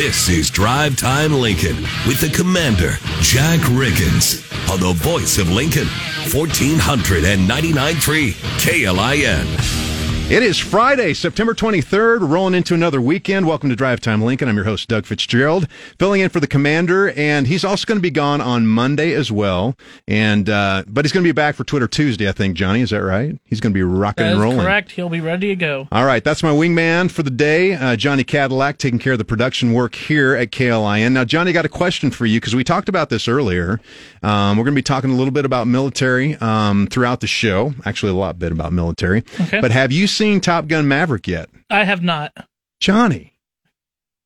This is Drive Time Lincoln with the Commander, Jack Riggins, on the voice of Lincoln, 1499.3 KLIN. It is Friday, September 23rd. Rolling into another weekend. Welcome to Drive Time Lincoln. I'm your host, Doug Fitzgerald, filling in for the commander, and he's also going to be gone on Monday as well. And uh, but he's going to be back for Twitter Tuesday, I think. Johnny, is that right? He's going to be rocking and rolling. correct. He'll be ready to go. All right, that's my wingman for the day, uh, Johnny Cadillac, taking care of the production work here at KLIN. Now, Johnny, got a question for you because we talked about this earlier. Um, we're going to be talking a little bit about military um, throughout the show. Actually, a lot bit about military. Okay. But have you seen Top Gun Maverick yet, I have not. Johnny?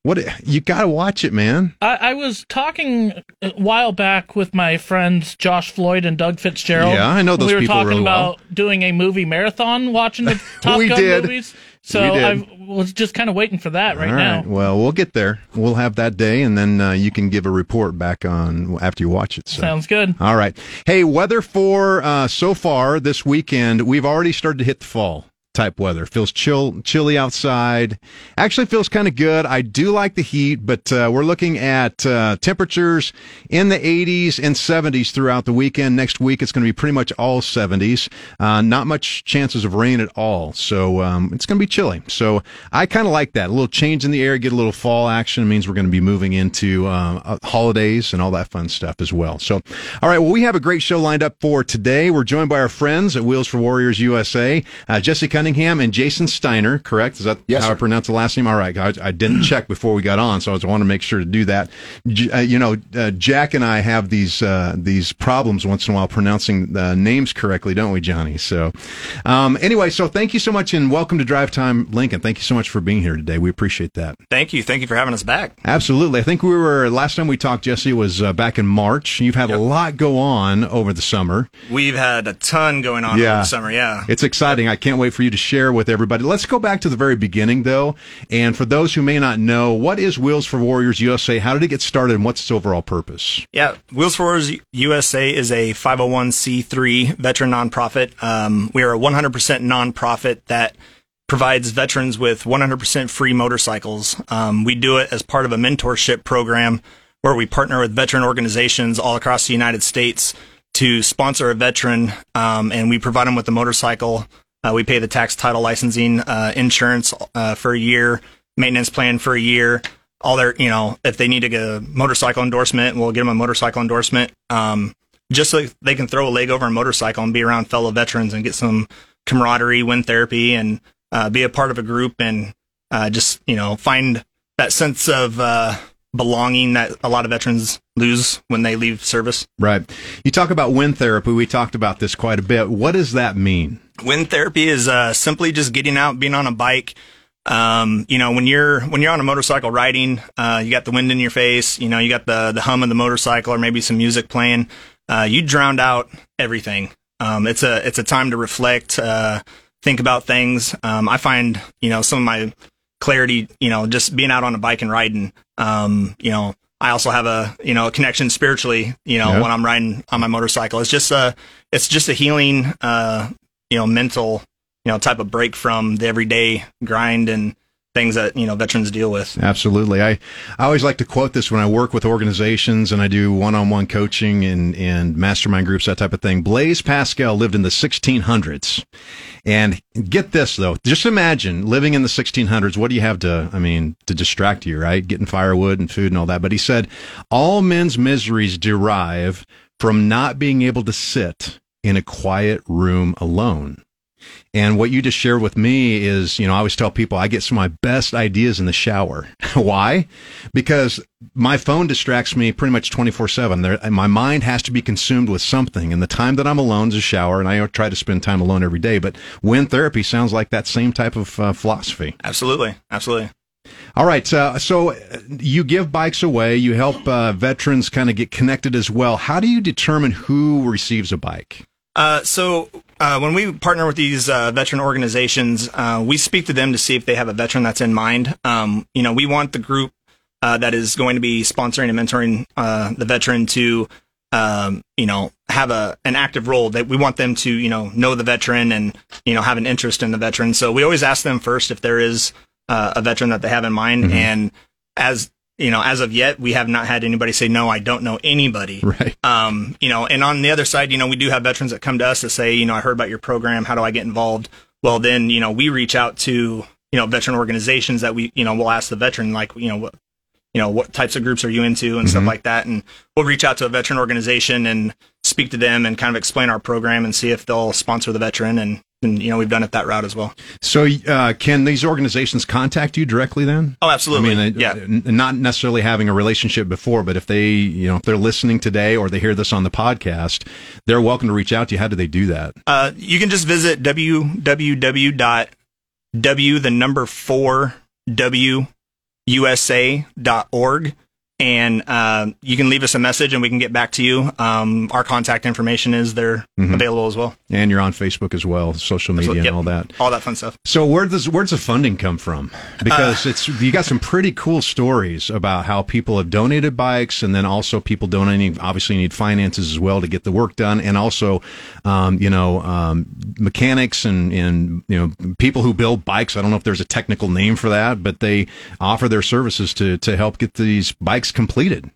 What you got to watch it, man. I, I was talking a while back with my friends Josh Floyd and Doug Fitzgerald. Yeah, I know those we were people talking really well. about doing a movie marathon, watching the Top We Gun did. movies. So We. I was just kind of waiting for that right, now. Well, we'll get there. We'll have that day, and then uh, you can give a report back on after you watch it. So. Sounds good. All right. Hey, weather for uh, so far this weekend, we've already started to hit the fall type weather. Feels chill, chilly outside. Actually feels kind of good. I do like the heat, but uh, we're looking at uh, temperatures in the 80s and 70s throughout the weekend. Next week, it's going to be pretty much all 70s. Uh, not much chances of rain at all. So um, it's going to be chilly. So I kind of like that. A little change in the air, get a little fall action. It means we're going to be moving into uh, uh, holidays and all that fun stuff as well. So, all right. Well, we have a great show lined up for today. We're joined by our friends at Wheels for Warriors USA, uh, Jesse Cunningham and Jason Steiner. Correct? Is that Yes, how I pronounce the last name? All right. I, I didn't check before we got on, so I was want to make sure to do that. J- uh, you know, uh, Jack and I have these uh, these problems once in a while pronouncing the names correctly, don't we, Johnny? So, um, anyway, so thank you so much and welcome to Drive Time Lincoln. Thank you so much for being here today. We appreciate that. Thank you. Thank you for having us back. Absolutely. I think we were last time we talked, Jesse, was uh, back in March. You've had a lot go on over the summer. We've had a ton going on Yeah. over the summer. Yeah. It's exciting. I can't wait for you to share with everybody. Let's go back to the very beginning, though. And for those who may not know, what is Wheels for Warriors USA? How did it get started, and what's its overall purpose? Yeah, Wheels for Warriors USA is a 501c3 veteran nonprofit. Um, we are a 100% nonprofit that provides veterans with 100% free motorcycles. Um, we do it as part of a mentorship program where we partner with veteran organizations all across the United States to sponsor a veteran, um, and we provide them with a motorcycle. Uh, we pay the tax, title, licensing, uh, insurance uh, for a year, maintenance plan for a year all their, you know, if they need to get a motorcycle endorsement, we'll give them a motorcycle endorsement. Um, just so they can throw a leg over a motorcycle and be around fellow veterans and get some camaraderie, wind therapy, and uh, be a part of a group and uh, just, you know, find that sense of uh, belonging that a lot of veterans lose when they leave service. Right. You talk about wind therapy. We talked about this quite a bit. What does that mean? Wind therapy is uh, simply just getting out, being on a bike. Um, you know, when you're when you're on a motorcycle riding, uh, you got the wind in your face. You know, you got the the hum of the motorcycle or maybe some music playing. Uh, you drowned out everything. Um, it's a it's a time to reflect, uh, think about things. Um, I find you know some of my clarity, you know, just being out on a bike and riding. Um, you know, I also have a you know a connection spiritually. You know, Yeah. when I'm riding on my motorcycle, it's just a it's just a healing, uh, you know, mental, you know, type of break from the everyday grind and things that you know veterans deal with. Absolutely. I, I always like to quote this when I work with organizations and I do one-on-one coaching and, and mastermind groups, that type of thing. Blaise Pascal lived in the 1600s. And get this though, just imagine living in the 1600s. What do you have to, I mean, to distract you, right? Getting firewood and food and all that. But he said, all men's miseries derive from not being able to sit in a quiet room alone. And what you just shared with me is, you know, I always tell people I get some of my best ideas in the shower. Why? Because my phone distracts me pretty much 24 7. My mind has to be consumed with something. And the time that I'm alone is a shower, and I try to spend time alone every day. But wind therapy sounds like that same type of uh, philosophy. Absolutely, absolutely. All right. Uh, so uh, you give bikes away, you help uh, veterans kind of get connected as well. How do you determine who receives a bike? Uh, so uh, when we partner with these uh, veteran organizations, uh, we speak to them to see if they have a veteran that's in mind. Um, you know, we want the group uh, that is going to be sponsoring and mentoring uh, the veteran to, um, you know, have a an active role. That we want them to, you know, know the veteran and you know have an interest in the veteran. So we always ask them first if there is uh, a veteran that they have in mind, and as you know, as of yet, we have not had anybody say, no, I don't know anybody. Right. Um, you know, and on the other side, you know, we do have veterans that come to us to say, you know, I heard about your program. How do I get involved? Well, then, you know, we reach out to, you know, veteran organizations that we, you know, we'll ask the veteran, like, you know, what, you know, what types of groups are you into and stuff like that. And we'll reach out to a veteran organization and speak to them and kind of explain our program and see if they'll sponsor the veteran. And, and you know, we've done it that route as well. So, uh, can these organizations contact you directly then? Oh, absolutely. I mean, uh, yeah. not necessarily having a relationship before, but if they, you know, if they're listening today or they hear this on the podcast, they're welcome to reach out to you. How do they do that? Uh, you can just visit www.w the number four w usa.org and uh, you can leave us a message and we can get back to you. Um, our contact information is there available as well. And you're on Facebook as well, social media Yep. and all that. All that fun stuff. So where does where's the funding come from? Because it's you got some pretty cool stories about how people have donated bikes, and then also people donating obviously need finances as well to get the work done, and also um, you know um, mechanics and and you know people who build bikes. I don't know if there's a technical name for that, but they offer their services to to help get these bikes completed.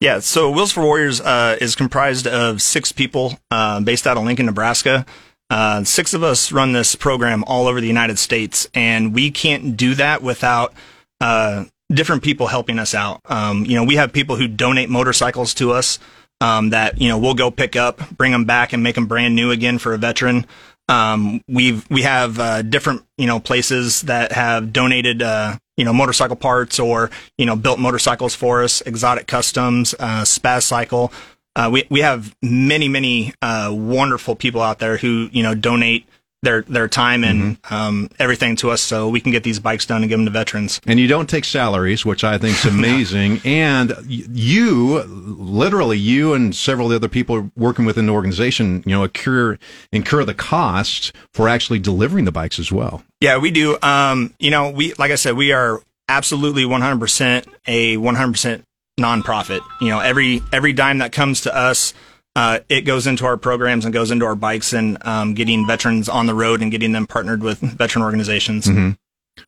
Yeah, so Wheels for Warriors uh, is comprised of six people uh, based out of Lincoln, Nebraska. Uh, six of us run this program all over the United States, and we can't do that without uh, different people helping us out. Um, you know, we have people who donate motorcycles to us um, that you know we'll go pick up, bring them back, and make them brand new again for a veteran. Um, we've we have uh, different you know places that have donated uh, you know motorcycle parts or you know built motorcycles for us. Exotic Customs, uh, Spaz Cycle. Uh, we we have many many uh, wonderful people out there who you know donate their their time and um, everything to us so we can get these bikes done and give them to veterans. And you don't take salaries, which I think is amazing. and you, literally, you and several other people working within the organization, you know, incur, incur the cost for actually delivering the bikes as well. Yeah, we do. Um, you know, we like I said, we are absolutely 100% a 100% nonprofit. You know, every every dime that comes to us, uh, it goes into our programs and goes into our bikes and um, getting veterans on the road and getting them partnered with veteran organizations.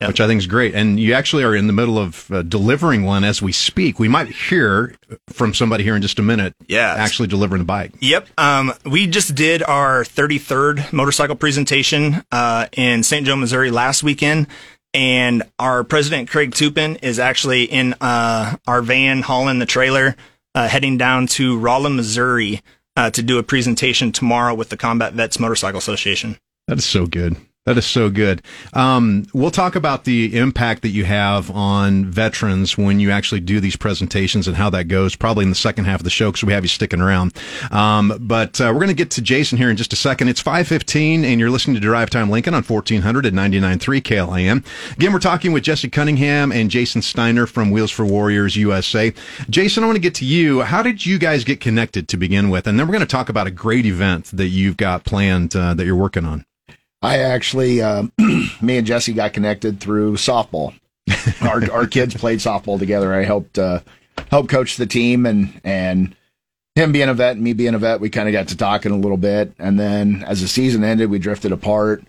Yeah. Which I think is great. And you actually are in the middle of uh, delivering one as we speak. We might hear from somebody here in just a minute. Yeah. Actually delivering the bike. Yep. Um, we just did our 33rd motorcycle presentation uh, in St. Joe, Missouri last weekend. And our president, Craig Tupin, is actually in uh, our van hauling the trailer, uh, heading down to Rolla, Missouri uh, to do a presentation tomorrow with the Combat Vets Motorcycle Association. That is so good. That is so good. Um, we'll talk about the impact that you have on veterans when you actually do these presentations and how that goes, probably in the second half of the show because we have you sticking around. Um, but uh, we're going to get to Jason here in just a second. It's 515 and you're listening to Drive Time Lincoln on 1400 at 99.3 KLIN. Again, we're talking with Jesse Cunningham and Jason Steiner from Wheels for Warriors USA. Jason, I want to get to you. How did you guys get connected to begin with? And then we're going to talk about a great event that you've got planned uh, that you're working on. I actually, um, me and Jesse got connected through softball. our our kids played softball together. I helped uh, help coach the team, and and him being a vet and me being a vet, we kind of got to talking a little bit. And then as the season ended, we drifted apart.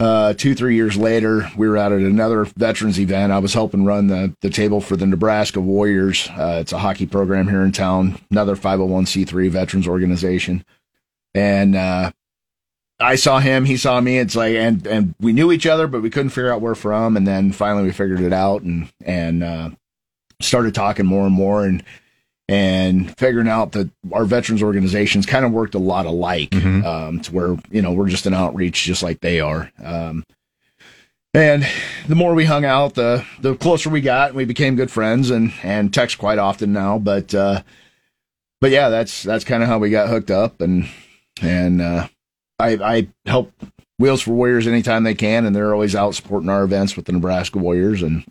Uh, two three years later, we were out at another veterans event. I was helping run the the table for the Nebraska Warriors. Uh, it's a hockey program here in town, another 501c3 veterans organization, and. I saw him, he saw me. It's like, and and we knew each other, but we couldn't figure out where from. And then finally, we figured it out, and and uh, started talking more and more, and and figuring out that our veterans organizations kind of worked a lot alike, um, to where you know we're just an outreach, just like they are. Um, and the more we hung out, the the closer we got, and we became good friends, and and text quite often now. But uh, but yeah, that's that's kind of how we got hooked up, and and uh, I, I help Wheels for Warriors anytime they can, and they're always out supporting our events with the Nebraska Warriors. And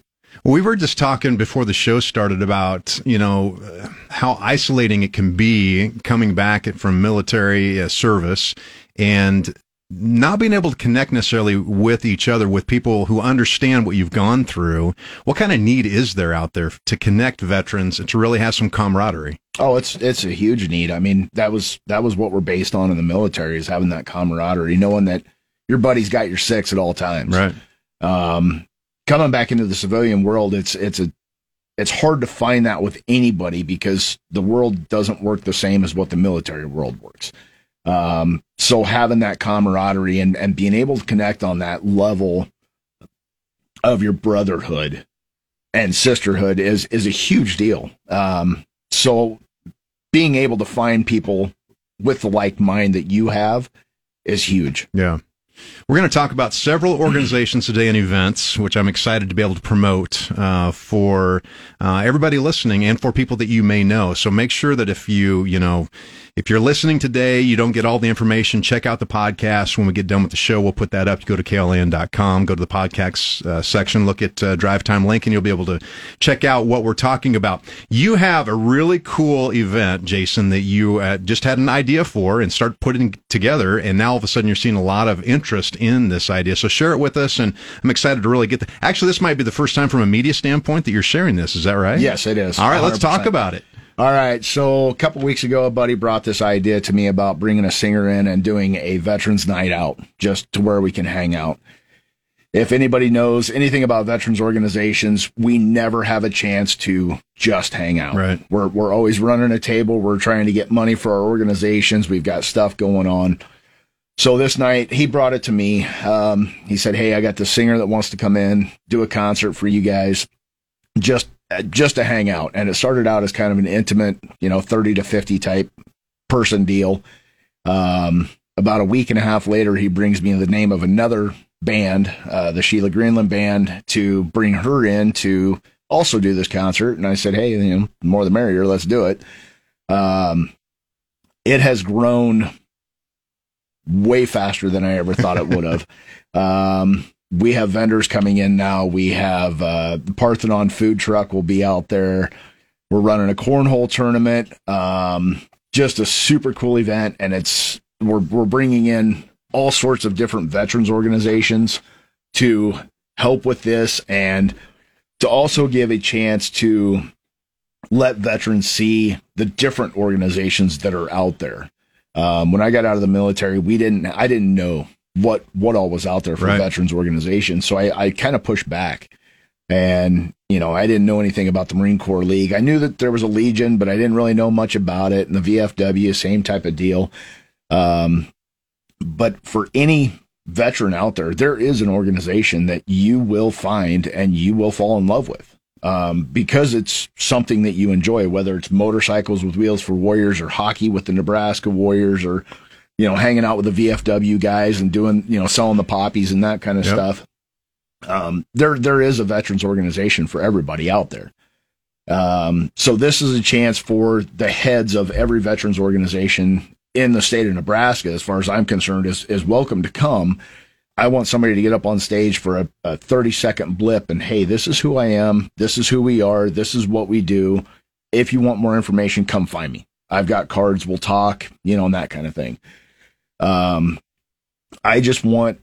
We were just talking before the show started about, you know, how isolating it can be coming back from military uh, service and not being able to connect necessarily with each other, with people who understand what you've gone through. What kind of need is there out there to connect veterans and to really have some camaraderie? oh, it's it's a huge need. I mean, that was that was what we're based on in the military is having that camaraderie, knowing that your buddy's got your six at all times. Um, coming back into the civilian world, it's it's a it's hard to find that with anybody because the world doesn't work the same as what the military world works. Um, so having that camaraderie and, and being able to connect on that level of your brotherhood and sisterhood is is a huge deal. Um, so being able to find people with the like mind that you have is huge. Yeah. We're going to talk about several organizations today and events, which I'm excited to be able to promote uh, for uh, everybody listening and for people that you may know. So make sure that if you, you know, if you're listening today, you don't get all the information, check out the podcast. When we get done with the show, we'll put that up. You go to klin.com, go to the podcast uh, section, look at uh, Drive Time Link, and you'll be able to check out what we're talking about. You have a really cool event, Jason, that you uh, just had an idea for and start putting together. And now all of a sudden you're seeing a lot of interest in this idea. So share it with us. And I'm excited to really get the, actually, this might be the first time from a media standpoint that you're sharing this. Is that right? Yes, it is. All right, let's talk about it. All right. So a couple weeks ago, a buddy brought this idea to me about bringing a singer in and doing a veterans night out just to where we can hang out. If anybody knows anything about veterans organizations, we never have a chance to just hang out. Right. We're, we're always running a table. We're trying to get money for our organizations. We've got stuff going on. So this night he brought it to me. Um, he said, Hey, I got the singer that wants to come in, do a concert for you guys. Just just to hang out. And it started out as kind of an intimate, you know, 30 to 50 type person deal. Um, about a week and a half later, he brings me the name of another band, uh, the Sheila Greenland band, to bring her in to also do this concert. And I said, Hey, you know, more the merrier. Let's do it. Um, it has grown way faster than I ever thought it would have. Um, we have vendors coming in now. We have uh, the Parthenon food truck will be out there. We're running a cornhole tournament. Um, just a super cool event, and it's we're we're bringing in all sorts of different veterans organizations to help with this, and to also give a chance to let veterans see the different organizations that are out there. Um, when I got out of the military, we didn't I didn't know what what all was out there for Right. veterans organizations. So I, I kind of pushed back. And, you know, I didn't know anything about the Marine Corps League. I knew that there was a Legion, but I didn't really know much about it. And the VFW, same type of deal. Um, but for any veteran out there, there is an organization that you will find and you will fall in love with. Um, because it's something that you enjoy, whether it's motorcycles with wheels for Warriors or hockey with the Nebraska Warriors or, you know, hanging out with the VFW guys and doing, you know, selling the poppies and that kind of Yep. stuff. Um, there, there is a veterans organization for everybody out there. Um, so this is a chance for the heads of every veterans organization in the state of Nebraska, as far as I'm concerned, is, is welcome to come. I want somebody to get up on stage for a, a 30 second blip and, hey, this is who I am. This is who we are. This is what we do. If you want more information, come find me. I've got cards. We'll talk, you know, and that kind of thing. Um, I just want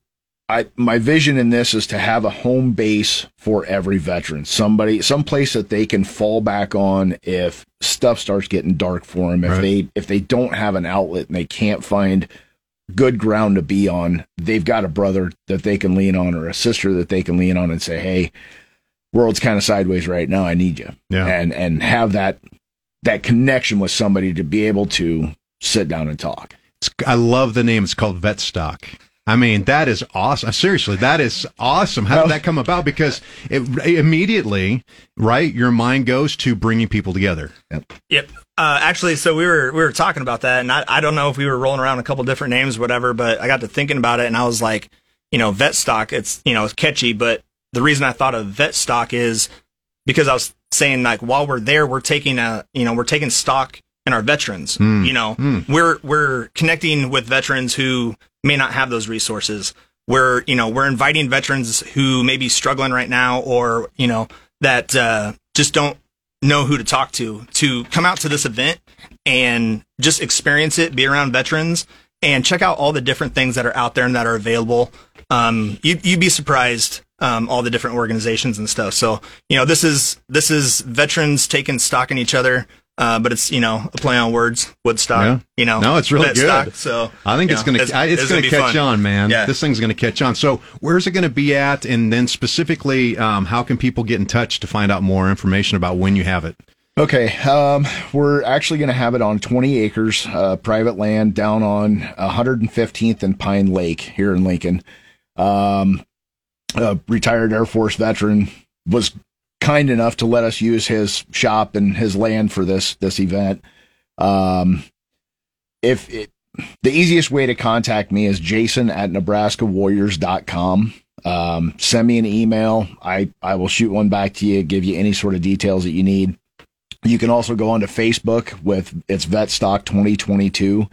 I my vision in this is to have a home base for every veteran. Somebody some place that they can fall back on if stuff starts getting dark for them. If Right. they if they don't have an outlet and they can't find good ground to be on, they've got a brother that they can lean on or a sister that they can lean on and say, "Hey, world's kind of sideways right now. I need you." Yeah. And and have that that connection with somebody to be able to sit down and talk. It's, I love the name. It's called Vet Stock. I mean, that is awesome. Seriously, that is awesome. How did that come about? Because it immediately, right, your mind goes to bringing people together. Yep. Uh, actually, so we were we were talking about that, and I, I don't know if we were rolling around a couple different names, or whatever. But I got to thinking about it, and I was like, you know, vet stock. It's you know it's catchy, but the reason I thought of vet stock is because I was saying like while we're there, we're taking a you know we're taking stock in our veterans. You know, we're we're connecting with veterans who may not have those resources. We're you know we're inviting veterans who may be struggling right now, or you know that uh, just don't know who to talk to to come out to this event and just experience it, be around veterans, and check out all the different things that are out there and that are available. Um, you, you'd be surprised um, all the different organizations and stuff. So you know, this is this is veterans taking stock in each other. Uh, but it's you know a play on words, Woodstock. Yeah. You know, No, it's really Vetstock, good. So I think it's know, gonna I- it's, gonna, be catch fun. on, man. Yeah. This thing's gonna catch on. So where's it gonna be at? And then specifically, um, how can people get in touch to find out more information about when you have it? Okay, um, we're actually going to have it on 20 acres, uh, private land down on 115th and Pine Lake here in Lincoln. Um, a retired Air Force veteran was kind enough to let us use his shop and his land for this this event. Um, if it, the easiest way to contact me is Jason at NebraskaWarriors.com. Um, send me an email. I, I will shoot one back to you, give you any sort of details that you need. You can also go onto Facebook with it's Vet Stock 2022.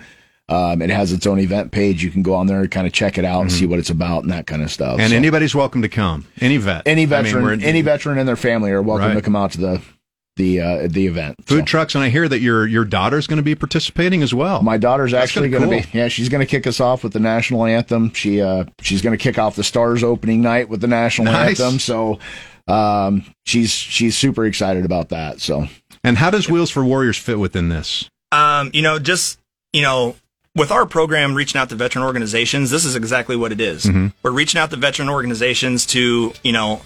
Um, it has its own event page. You can go on there and kind of check it out and see what it's about and that kind of stuff. And So anybody's welcome to come. Any vet. any I mean, veteran, any veteran and their family are welcome Right. to come out to the the uh, the event. food So. trucks, and I hear that your your daughter's going to be participating as well. My daughter's That's actually going to be yeah, she's going to kick us off with the national anthem. She uh she's going to kick off the Stars opening night with the national Nice. anthem. So um she's she's super excited about that. So and how does Wheels for Warriors fit within this? Um, you know, just you know, with our program reaching out to veteran organizations, this is exactly what it is. Mm-hmm. We're reaching out to veteran organizations to you know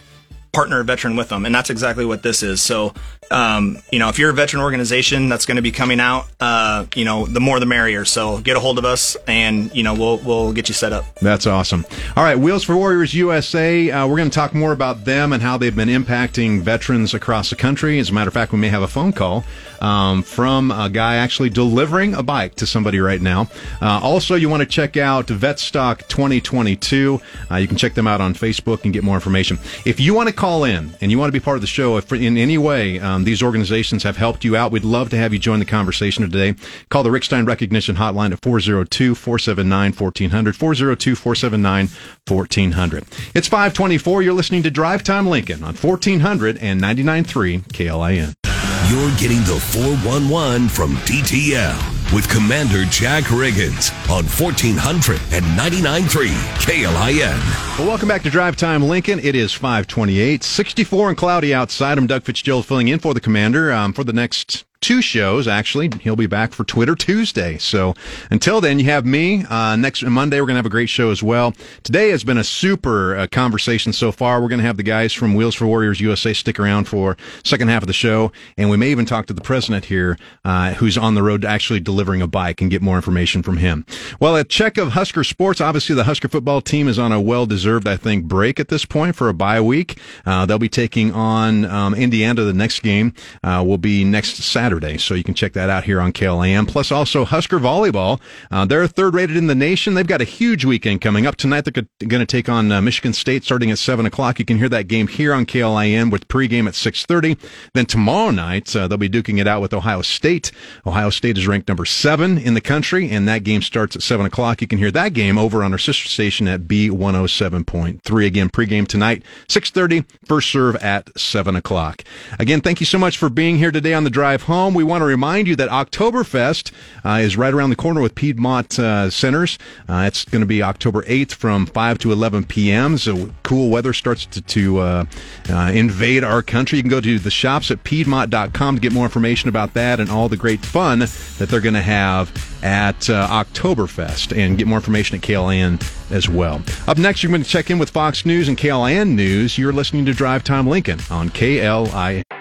partner a veteran with them, and that's exactly what this is. So, um, you know, if you're a veteran organization that's going to be coming out, uh, you know, the more the merrier. So get a hold of us, and you know, we'll we'll get you set up. That's awesome. All right, Wheels for Warriors USA. Uh, we're going to talk more about them and how they've been impacting veterans across the country. As a matter of fact, we may have a phone call um, from a guy actually delivering a bike to somebody right now. Uh, also, you want to check out Vetstock 2022. Uh, you can check them out on Facebook and get more information. If you want to call in and you want to be part of the show, if in any way um, these organizations have helped you out, we'd love to have you join the conversation today. Call the Rick Stein Recognition Hotline at 402 479 1400. 402 479 1400. It's 524. You're listening to Drive Time Lincoln on 1400 and 99.3 KLIN. You're getting the 411 from DTL with Commander Jack Riggins on 1400 and 99.3 KLIN. Well, welcome back to Drive Time Lincoln. It is 528, 64 and cloudy outside. I'm Doug Fitzgerald filling in for the commander um, for the next two shows, actually. He'll be back for Twitter Tuesday. So until then, you have me. Uh, next Monday, we're going to have a great show as well. Today has been a super uh, conversation so far. We're going to have the guys from Wheels for Warriors USA stick around for second half of the show. And we may even talk to the president here, uh, who's on the road to actually delivering a bike and get more information from him. Well, a check of Husker sports. Obviously, the Husker football team is on a well-deserved, I think, break at this point for a bye week. Uh, they'll be taking on um, Indiana. The next game uh, will be next Saturday. So you can check that out here on KLAM. Plus also Husker volleyball. Uh, they're third rated in the nation. They've got a huge weekend coming up tonight. They're going to take on uh, Michigan State starting at seven o'clock. You can hear that game here on KLIN with pregame at 630. Then tomorrow night, uh, they'll be duking it out with Ohio State. Ohio State is ranked number seven in the country and that game starts at seven o'clock. You can hear that game over on our sister station at B107.3. Again, pregame tonight, 630, first serve at seven o'clock. Again, thank you so much for being here today on the drive home. We want to remind you that Oktoberfest uh, is right around the corner with Piedmont uh, Centers. Uh, it's going to be October 8th from 5 to 11 p.m. So cool weather starts to, to uh, uh, invade our country. You can go to the shops at Piedmont.com to get more information about that and all the great fun that they're going to have at uh, Oktoberfest and get more information at KLIN as well. Up next, you're going to check in with Fox News and KLIN News. You're listening to Drive Time Lincoln on KLIN.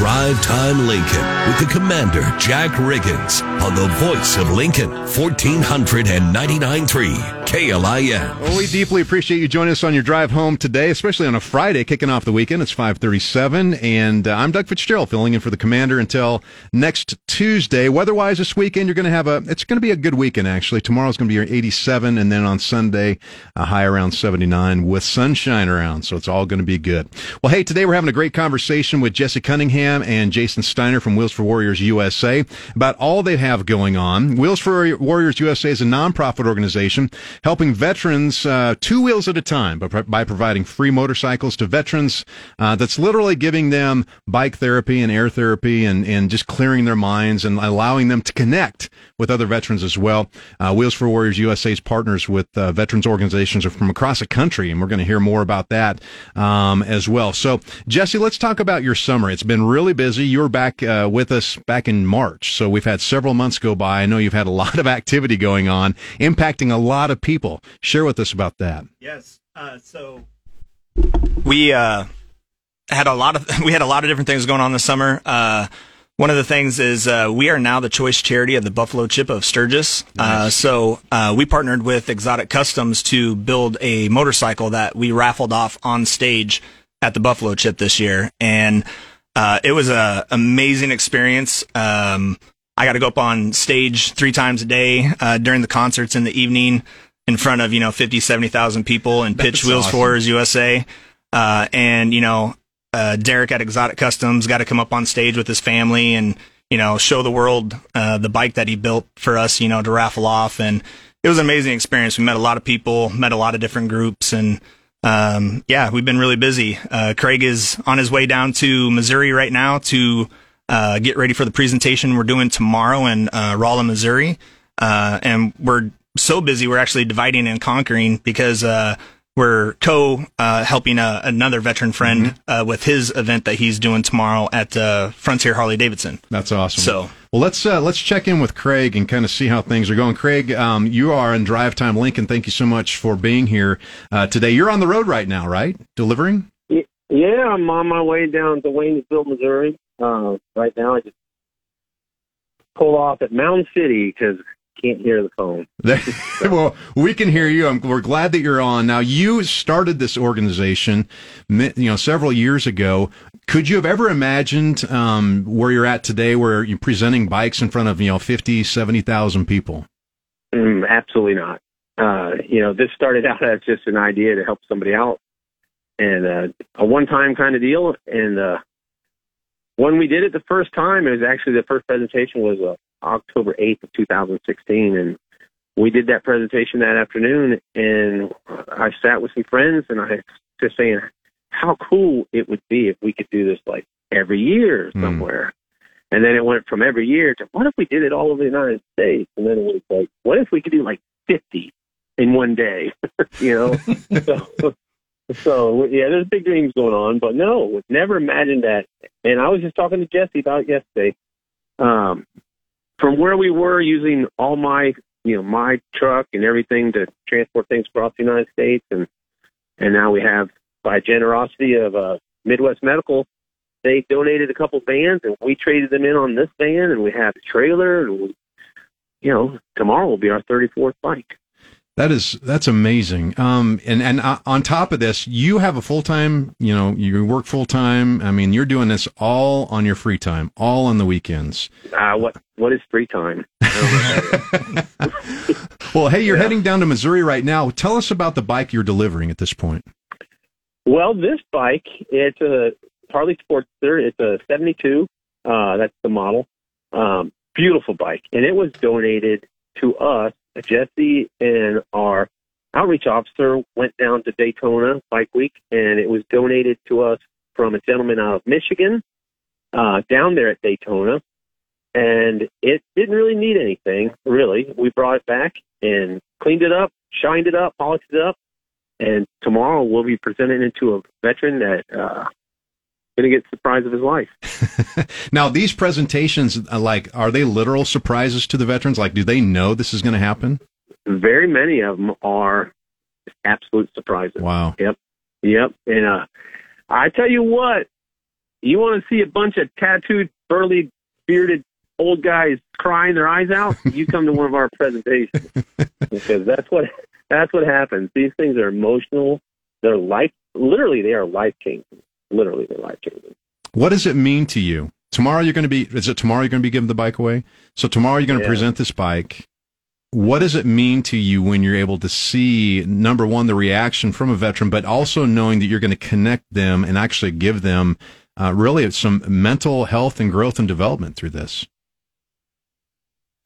Drive Time Lincoln with the Commander Jack Riggins on the voice of Lincoln, 1499.3 KLIN. Well, we deeply appreciate you joining us on your drive home today, especially on a Friday, kicking off the weekend. It's 537, and uh, I'm Doug Fitzgerald, filling in for the Commander until next Tuesday. Weather-wise this weekend, you're going to have a, it's going to be a good weekend, actually. Tomorrow's going to be 87, and then on Sunday, a high around 79 with sunshine around, so it's all going to be good. Well, hey, today we're having a great conversation with Jesse Cunningham and Jason Steiner from Wheels for Warriors USA about all they have going on. Wheels for Warriors USA is a nonprofit organization helping veterans uh, two wheels at a time by, by providing free motorcycles to veterans. Uh, that's literally giving them bike therapy and air therapy and, and just clearing their minds and allowing them to connect with other veterans as well. Uh, Wheels for Warriors USA's partners with uh, veterans organizations from across the country, and we're going to hear more about that um, as well. So, Jesse, let's talk about your summer. It's been really busy. You were back uh, with us back in March, so we've had several months go by. I know you've had a lot of activity going on, impacting a lot of people. Share with us about that. Yes. Uh, so we uh, had a lot of we had a lot of different things going on this summer. Uh, one of the things is uh, we are now the choice charity of the Buffalo Chip of Sturgis. Uh, nice. Uh, so uh, we partnered with Exotic Customs to build a motorcycle that we raffled off on stage at the Buffalo Chip this year, and uh, it was an amazing experience. Um, I got to go up on stage three times a day uh, during the concerts in the evening in front of you know 50, 70,000 people and pitch Wheels awesome. for USA. and you know uh, Derek at Exotic Customs got to come up on stage with his family and you know show the world uh, the bike that he built for us, you know, to raffle off, and it was an amazing experience. We met a lot of people, met a lot of different groups, and um, yeah, we've been really busy. Uh, Craig is on his way down to Missouri right now to uh, get ready for the presentation we're doing tomorrow in uh, Rolla, Missouri, uh, and we're so busy we're actually dividing and conquering because we're co uh, helping a, uh, another veteran friend mm-hmm. uh, with his event that he's doing tomorrow at uh, Frontier Harley Davidson. That's awesome. So. Well, let's uh, let's check in with Craig and kind of see how things are going. Craig, um, you are in Drive Time Lincoln. Thank you so much for being here uh, today. You're on the road right now, right? Delivering? Yeah, I'm on my way down to Waynesville, Missouri. right now, I just pulled off at Mound City because can't hear the phone. well, we can hear you. I'm, we're glad that you're on. Now, you started this organization, you know, several years ago. Could you have ever imagined um, where you're at today, where you're presenting bikes in front of you know 50, 70,000 people? Mm, absolutely not. Uh, you know, this started out as just an idea to help somebody out, and uh, a one-time kind of deal. And uh, when we did it the first time, it was actually the first presentation was a October 8th of 2016. And we did that presentation that afternoon and I sat with some friends and I just saying how cool it would be if we could do this like every year hmm. somewhere. Mm. And then it went from every year to what if we did it all over the United States? And then it was like, what if we could do like 50 in one day? you know? so, so yeah, there's big dreams going on, but no, never imagined that. And I was just talking to Jesse about yesterday. Um, from where we were using all my you know my truck and everything to transport things across the United States, and and now we have by generosity of uh, Midwest Medical, they donated a couple vans and we traded them in on this van, and we have a trailer, and we, you know tomorrow will be our 34th bike. That is that's amazing. Um, and and uh, on top of this, you have a full time. You know, you work full time. I mean, you're doing this all on your free time, all on the weekends. Uh, what what is free time? well, hey, you're yeah. heading down to Missouri right now. Tell us about the bike you're delivering at this point. Well, this bike, it's a Harley Sportster. It's a 72. Uh, that's the model. Um, beautiful bike, and it was donated to us Jesse and our outreach officer went down to Daytona Bike Week, and it was donated to us from a gentleman out of Michigan uh, down there at Daytona. And it didn't really need anything, really. We brought it back and cleaned it up, shined it up, polished it up, and tomorrow we'll be presenting it to a veteran that uh, going to get surprise of his life. now, these presentations, uh, like, are they literal surprises to the veterans? Like, do they know this is going to happen? Very many of them are absolute surprises. Wow. Yep. Yep. And uh, I tell you what, you want to see a bunch of tattooed, burly, bearded old guys crying their eyes out? You come to one of our presentations because that's what that's what happens. These things are emotional. They're life. Literally, they are life changing. Literally, they're life changing. What does it mean to you? Tomorrow you're going to be. Is it tomorrow you're going to be giving the bike away? So tomorrow you're going to Yeah. present this bike. What does it mean to you when you're able to see number one the reaction from a veteran, but also knowing that you're going to connect them and actually give them uh, really some mental health and growth and development through this?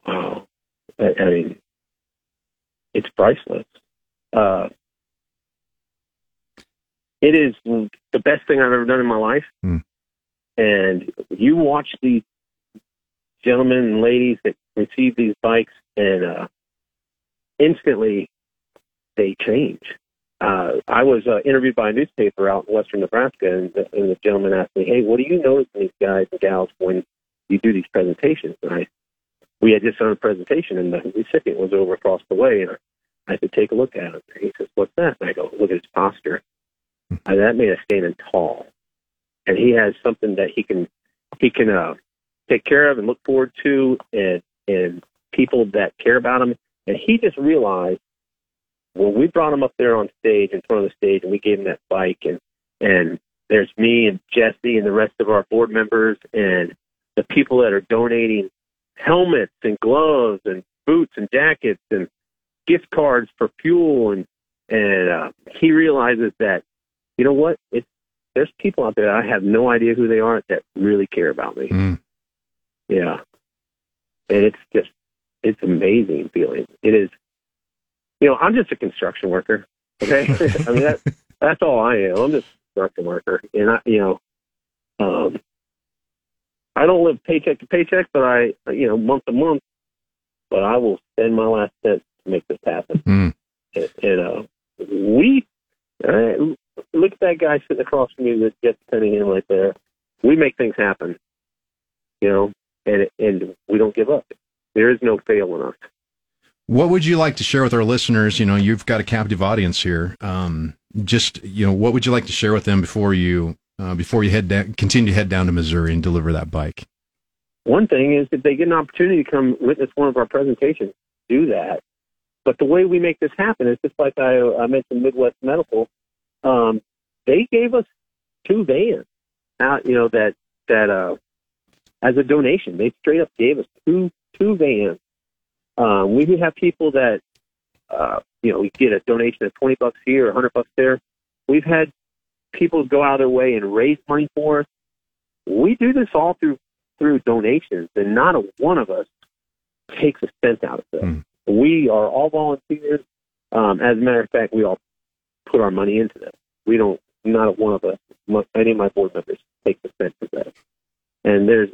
Wow. I, I mean, it's priceless. Uh, it is the best thing I've ever done in my life. Hmm. And you watch these gentlemen and ladies that receive these bikes, and uh, instantly they change. Uh, I was uh, interviewed by a newspaper out in western Nebraska, and the, and the gentleman asked me, "Hey, what do you notice in these guys and gals when you do these presentations?" And I we had just done a presentation and the recipient was over across the way and I said, take a look at him. And he says, what's that? And I go, look at his posture. And that man is standing tall. And he has something that he can, he can, uh, take care of and look forward to and, and people that care about him. And he just realized when we brought him up there on stage, in front of the stage, and we gave him that bike and, and there's me and Jesse and the rest of our board members and the people that are donating helmets and gloves and boots and jackets and gift cards for fuel and and uh, he realizes that you know what it's there's people out there that I have no idea who they are that really care about me. Mm. Yeah, and it's just it's amazing feeling. It is. You know, I'm just a construction worker. Okay, I mean that that's all I am. I'm just a construction worker, and I you know, um, I don't live paycheck to paycheck, but I, you know, month to month, but I will spend my last cent to make this happen. Mm. And, and uh, we, uh, look at that guy sitting across from you that just sending in right there. We make things happen, you know, and and we don't give up. There is no fail in us. What would you like to share with our listeners? You know, you've got a captive audience here. Um, just you know, what would you like to share with them before you uh, before you head down, continue to head down to Missouri and deliver that bike? One thing is if they get an opportunity to come witness one of our presentations, do that. But the way we make this happen is just like I, I mentioned Midwest Medical. Um, they gave us two vans out, you know, that, that, uh, as a donation, they straight up gave us two, two vans. Um, we do have people that, uh, you know, we get a donation of 20 bucks here, 100 bucks there. We've had people go out of their way and raise money for us. We do this all through, through donations and not a one of us takes a cent out of this. We are all volunteers. Um, as a matter of fact, we all put our money into this. We don't, not one of us, any of my board members take the cent for this. And there's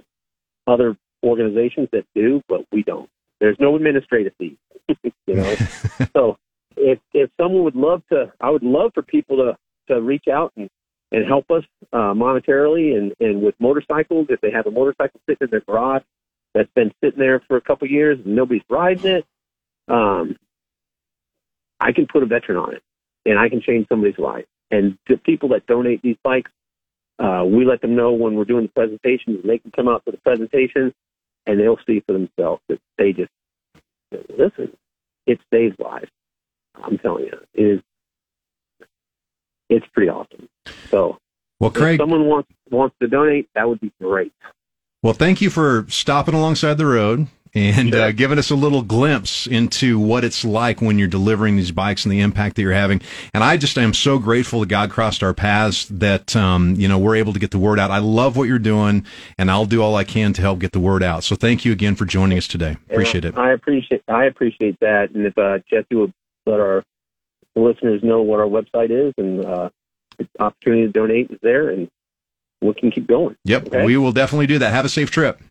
other organizations that do, but we don't. There's no administrative fees, you know. so if if someone would love to, I would love for people to to reach out and and help us uh, monetarily and and with motorcycles. If they have a motorcycle sitting in their garage that's been sitting there for a couple of years and nobody's riding it, um, I can put a veteran on it and I can change somebody's life. And the people that donate these bikes, uh, we let them know when we're doing the presentations, and they can come out to the presentation and they'll see for themselves that they just listen. It saves lives. I'm telling you, it is. It's pretty awesome. So, Well, Craig- if someone wants wants to donate, that would be great. Well, thank you for stopping alongside the road and uh, giving us a little glimpse into what it's like when you're delivering these bikes and the impact that you're having. And I just am so grateful that God crossed our paths that um, you know we're able to get the word out. I love what you're doing, and I'll do all I can to help get the word out. So thank you again for joining us today. Appreciate it. I appreciate I appreciate that. And if uh, Jesse would let our listeners know what our website is and uh, the opportunity to donate is there, and we can keep going. Yep, Okay? we will definitely do that. Have a safe trip.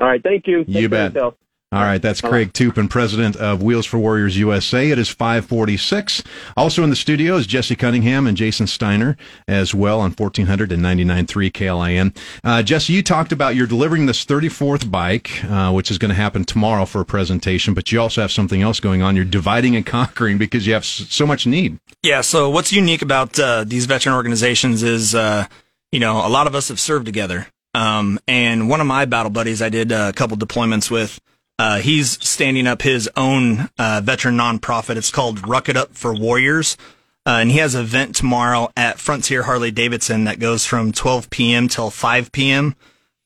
All right, thank you. Take You bet. yourself. All right, that's Craig Tupin, president of Wheels for Warriors USA. It is 546. Also in the studio is Jesse Cunningham and Jason Steiner as well on 1400 and 99.3 KLIN. Uh, Jesse, you talked about you're delivering this 34th bike, uh, which is going to happen tomorrow for a presentation, but you also have something else going on. You're dividing and conquering because you have so much need. Yeah. So what's unique about uh, these veteran organizations is, uh, you know, a lot of us have served together. Um, and one of my battle buddies I did a couple deployments with, uh, he's standing up his own uh, veteran nonprofit. It's called Ruck It Up for Warriors. Uh, and he has an event tomorrow at Frontier Harley Davidson that goes from 12 p.m. till 5 p.m.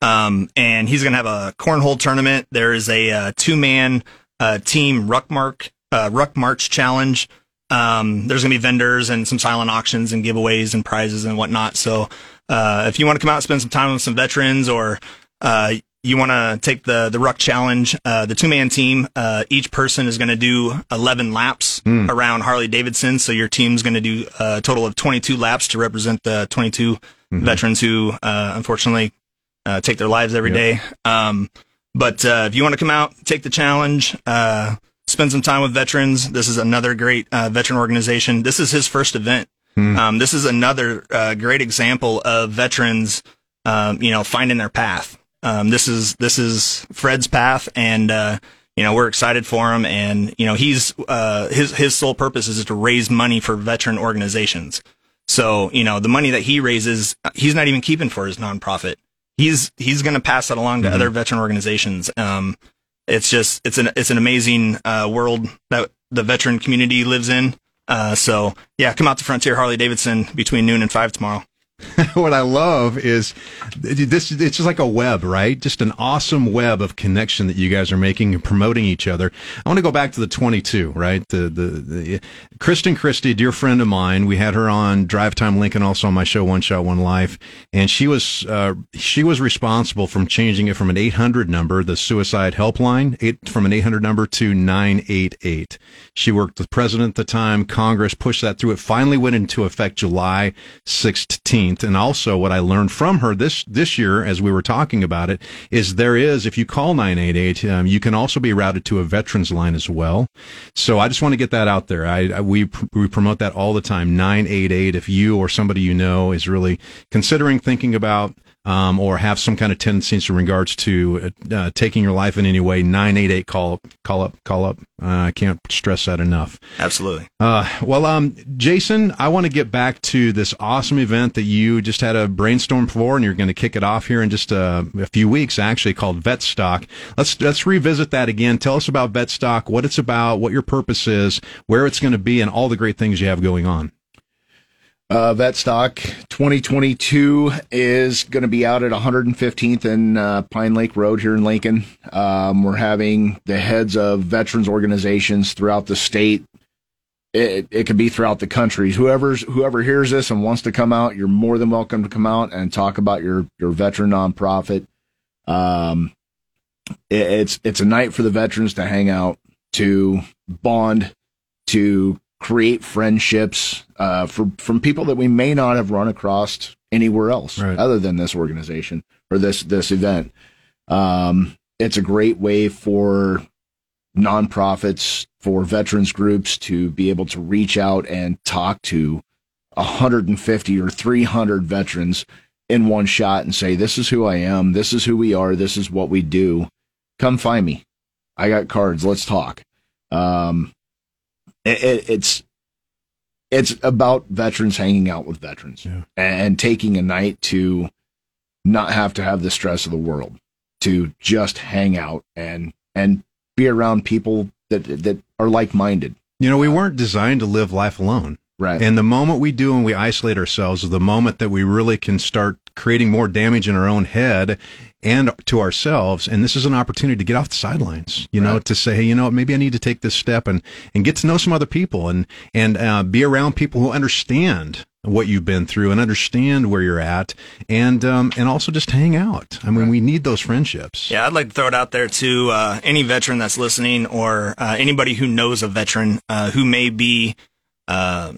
Um, and he's going to have a cornhole tournament. There is a uh, two man uh, team Ruck, Mark, uh, Ruck March challenge. Um, there's going to be vendors and some silent auctions and giveaways and prizes and whatnot. So uh, if you want to come out and spend some time with some veterans or uh, you want to take the the ruck challenge uh, the two man team uh, each person is going to do 11 laps Hmm. around harley davidson so your team's going to do a total of 22 laps to represent the 22 Mm-hmm. veterans who uh, unfortunately uh, take their lives every day. um, but uh, if you want to come out take the challenge uh, spend some time with veterans this is another great uh, veteran organization this is his first event Hmm. um, this is another uh, great example of veterans um, you know finding their path um, this is this is Fred's path, and uh, you know we're excited for him. And you know he's uh, his his sole purpose is to raise money for veteran organizations. So you know the money that he raises, he's not even keeping for his nonprofit. He's he's going to pass that along to other veteran organizations. Um, it's just it's an it's an amazing uh, world that the veteran community lives in. Uh, so yeah, come out to Frontier Harley Davidson between noon and five tomorrow. what I love is this. It's just like a web, right? Just an awesome web of connection that you guys are making and promoting each other. I want to go back to the 22, right? The, the, the Kristen Christie, dear friend of mine. We had her on Drive Time Lincoln, also on my show One Shot One Life, and she was uh, she was responsible from changing it from an 800 number, the suicide helpline, eight, from an 800 number to 988. She worked with president at the time. Congress pushed that through. It finally went into effect July 16th. And also what I learned from her this, this year, as we were talking about it, is there is, if you call 988, um, you can also be routed to a veterans line as well. So I just want to get that out there. I, I we, we promote that all the time. 988. If you or somebody you know is really considering thinking about um, or have some kind of tendencies in regards to uh, taking your life in any way, 988 call call up call up. Uh, I can't stress that enough. Absolutely. Uh, well, um, Jason, I want to get back to this awesome event that you just had a brainstorm for, and you're going to kick it off here in just a, a few weeks, actually called Vetstock. Let's let's revisit that again. Tell us about Vetstock, what it's about, what your purpose is, where it's going to be, and all the great things you have going on. Uh, Vetstock 2022 is going to be out at 115th and uh, Pine Lake Road here in Lincoln. Um, we're having the heads of veterans organizations throughout the state. It, it could be throughout the country. Whoever's whoever hears this and wants to come out, you're more than welcome to come out and talk about your your veteran nonprofit. Um, it, it's it's a night for the veterans to hang out, to bond, to create friendships uh, for, from people that we may not have run across anywhere else Right. other than this organization or this this event. Um, it's a great way for nonprofits, for veterans groups to be able to reach out and talk to 150 or 300 veterans in one shot and say, "This is who I am. This is who we are. This is what we do. Come find me. I got cards. Let's talk." Um, it, it, it's it's about veterans hanging out with veterans Yeah. and taking a night to not have to have the stress of the world to just hang out and and be around people that that are like-minded You know, we weren't designed to live life alone. right And the moment we do and we isolate ourselves is the moment that we really can start creating more damage in our own head and to ourselves. And this is an opportunity to get off the sidelines, you know, to say, hey, you know, maybe I need to take this step and, and get to know some other people and, and, uh, be around people who understand what you've been through and understand where you're at and, um, and also just hang out. I mean, we need those friendships. Yeah, I'd like to throw it out there to uh, any veteran that's listening or uh, anybody who knows a veteran uh, who may be uh,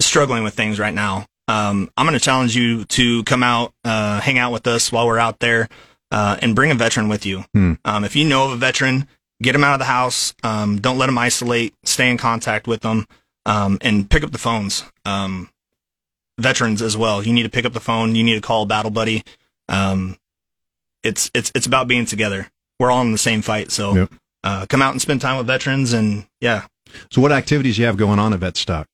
struggling with things right now. Um, I'm going to challenge you to come out, uh, hang out with us while we're out there, uh, and bring a veteran with you. Hmm. Um, if you know of a veteran, get them out of the house. Um, don't let them isolate. Stay in contact with them, um, and pick up the phones. Um, veterans as well. You need to pick up the phone. You need to call a Battle Buddy. Um, it's it's it's about being together. We're all in the same fight. So Yep. uh, come out and spend time with veterans, and yeah, So what activities you have going on at Vetstock?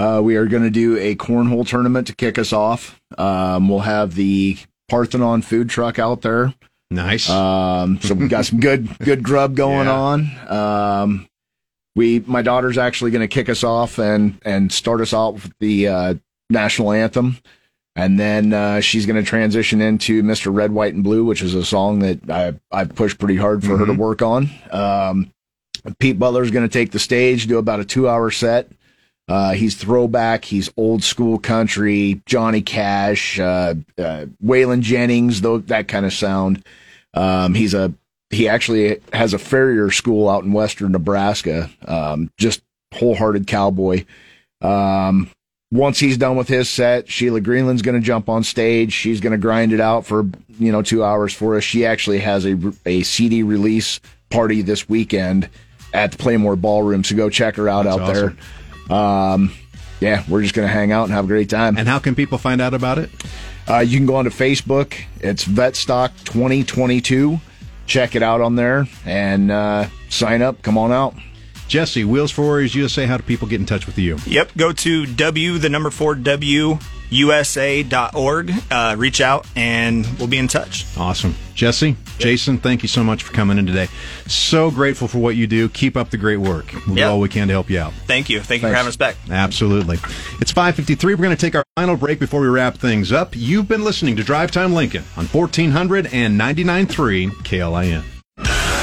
Uh, we are going to do a cornhole tournament to kick us off. Um, we'll have the Parthenon food truck out there. Nice. Um, so we got some good good grub going Yeah. on. Um, we my daughter's actually going to kick us off and and start us out with the uh, national anthem, and then uh, she's going to transition into Mr. Red, White, and Blue, which is a song that I I pushed pretty hard for her to work on. Um, Pete Butler's going to take the stage, do about a two hour set. Uh, he's throwback. He's old school country, Johnny Cash, uh, uh, Waylon Jennings, though that kind of sound. Um, he's a he actually has a farrier school out in western Nebraska. Um, just wholehearted cowboy. Um, once he's done with his set, Sheila Greenland's going to jump on stage. She's going to grind it out for you know two hours for us. She actually has a a CD release party this weekend at the Pla-Mor Ballroom, so go check her out That's out there. Um, yeah, we're just going to hang out and have a great time. and how can people find out about it? Uh, you can go onto Facebook. It's Vetstock 2022. Check it out on there and uh, sign up. Come on out. Jesse, Wheels for Warriors USA, how do people get in touch with you? Yep. Go to W, the number four W, USA.org. Uh, reach out and we'll be in touch. Awesome. Jesse, Jason, thank you so much for coming in today. So grateful for what you do. Keep up the great work. We'll do all we can to help you out. Thank you. Thank you for having us back. Absolutely. It's 553. We're going to take our final break before we wrap things up. You've been listening to Drive Time Lincoln on 1400 and 99.3 KLIN.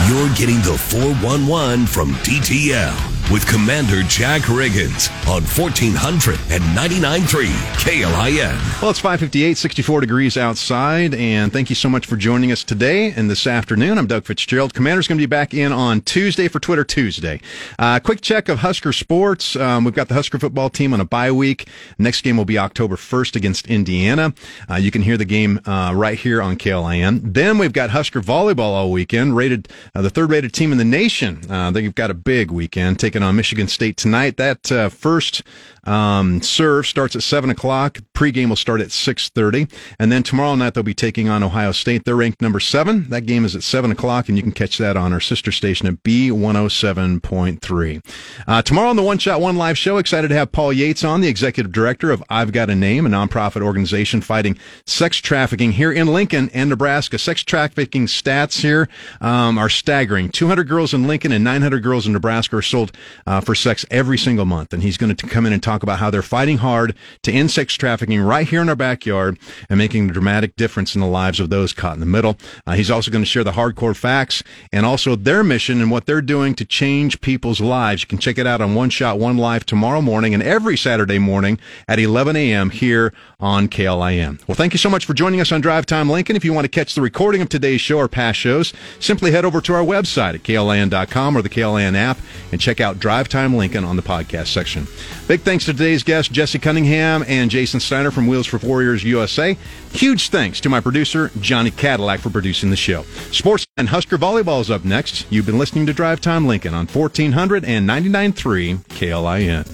You're getting the 411 from DTL with Commander Jack Riggins on 1400 and 99.3 KLIN. Well, it's 558, 64 degrees outside, and thank you so much for joining us today and this afternoon. I'm Doug Fitzgerald. Commander's going to be back in on Tuesday for Twitter Tuesday. Uh, quick check of Husker sports. Um, we've got the Husker football team on a bye week. Next game will be October 1st against Indiana. Uh, you can hear the game uh, right here on KLIN. Then we've got Husker volleyball all weekend, rated uh, the third rated team in the nation. Uh, they've got a big weekend taking on Michigan State tonight. That uh, first um, serve starts at 7 o'clock. Pregame will start at 6.30. And then tomorrow night they'll be taking on Ohio State. They're ranked number 7. That game is at 7 o'clock, and you can catch that on our sister station at B107.3. Uh, tomorrow on the One Shot One Life show, excited to have Paul Yates on, the executive director of I've Got a Name, a nonprofit organization fighting sex trafficking here in Lincoln and Nebraska. Sex trafficking stats here um, are staggering. 200 girls in Lincoln and 900 girls in Nebraska are sold uh, for sex every single month. And he's going to come in and talk about how they're fighting hard to end sex trafficking right here in our backyard and making a dramatic difference in the lives of those caught in the middle. Uh, he's also going to share the hardcore facts and also their mission and what they're doing to change people's lives. You can check it out on One Shot One Life tomorrow morning and every Saturday morning at 11 a.m. here on KLIN. Well, thank you so much for joining us on Drive Time Lincoln. If you want to catch the recording of today's show or past shows, simply head over to our website at klin.com or the KLIN app and check out Drive Time Lincoln on the podcast section. Big thanks to today's guests, Jesse Cunningham and Jason Steiner from Wheels for Warriors USA. Huge thanks to my producer, Johnny Cadillac, for producing the show. Sports and Husker Volleyball is up next. You've been listening to Drive Time Lincoln on 1400 and 99.3 KLIN.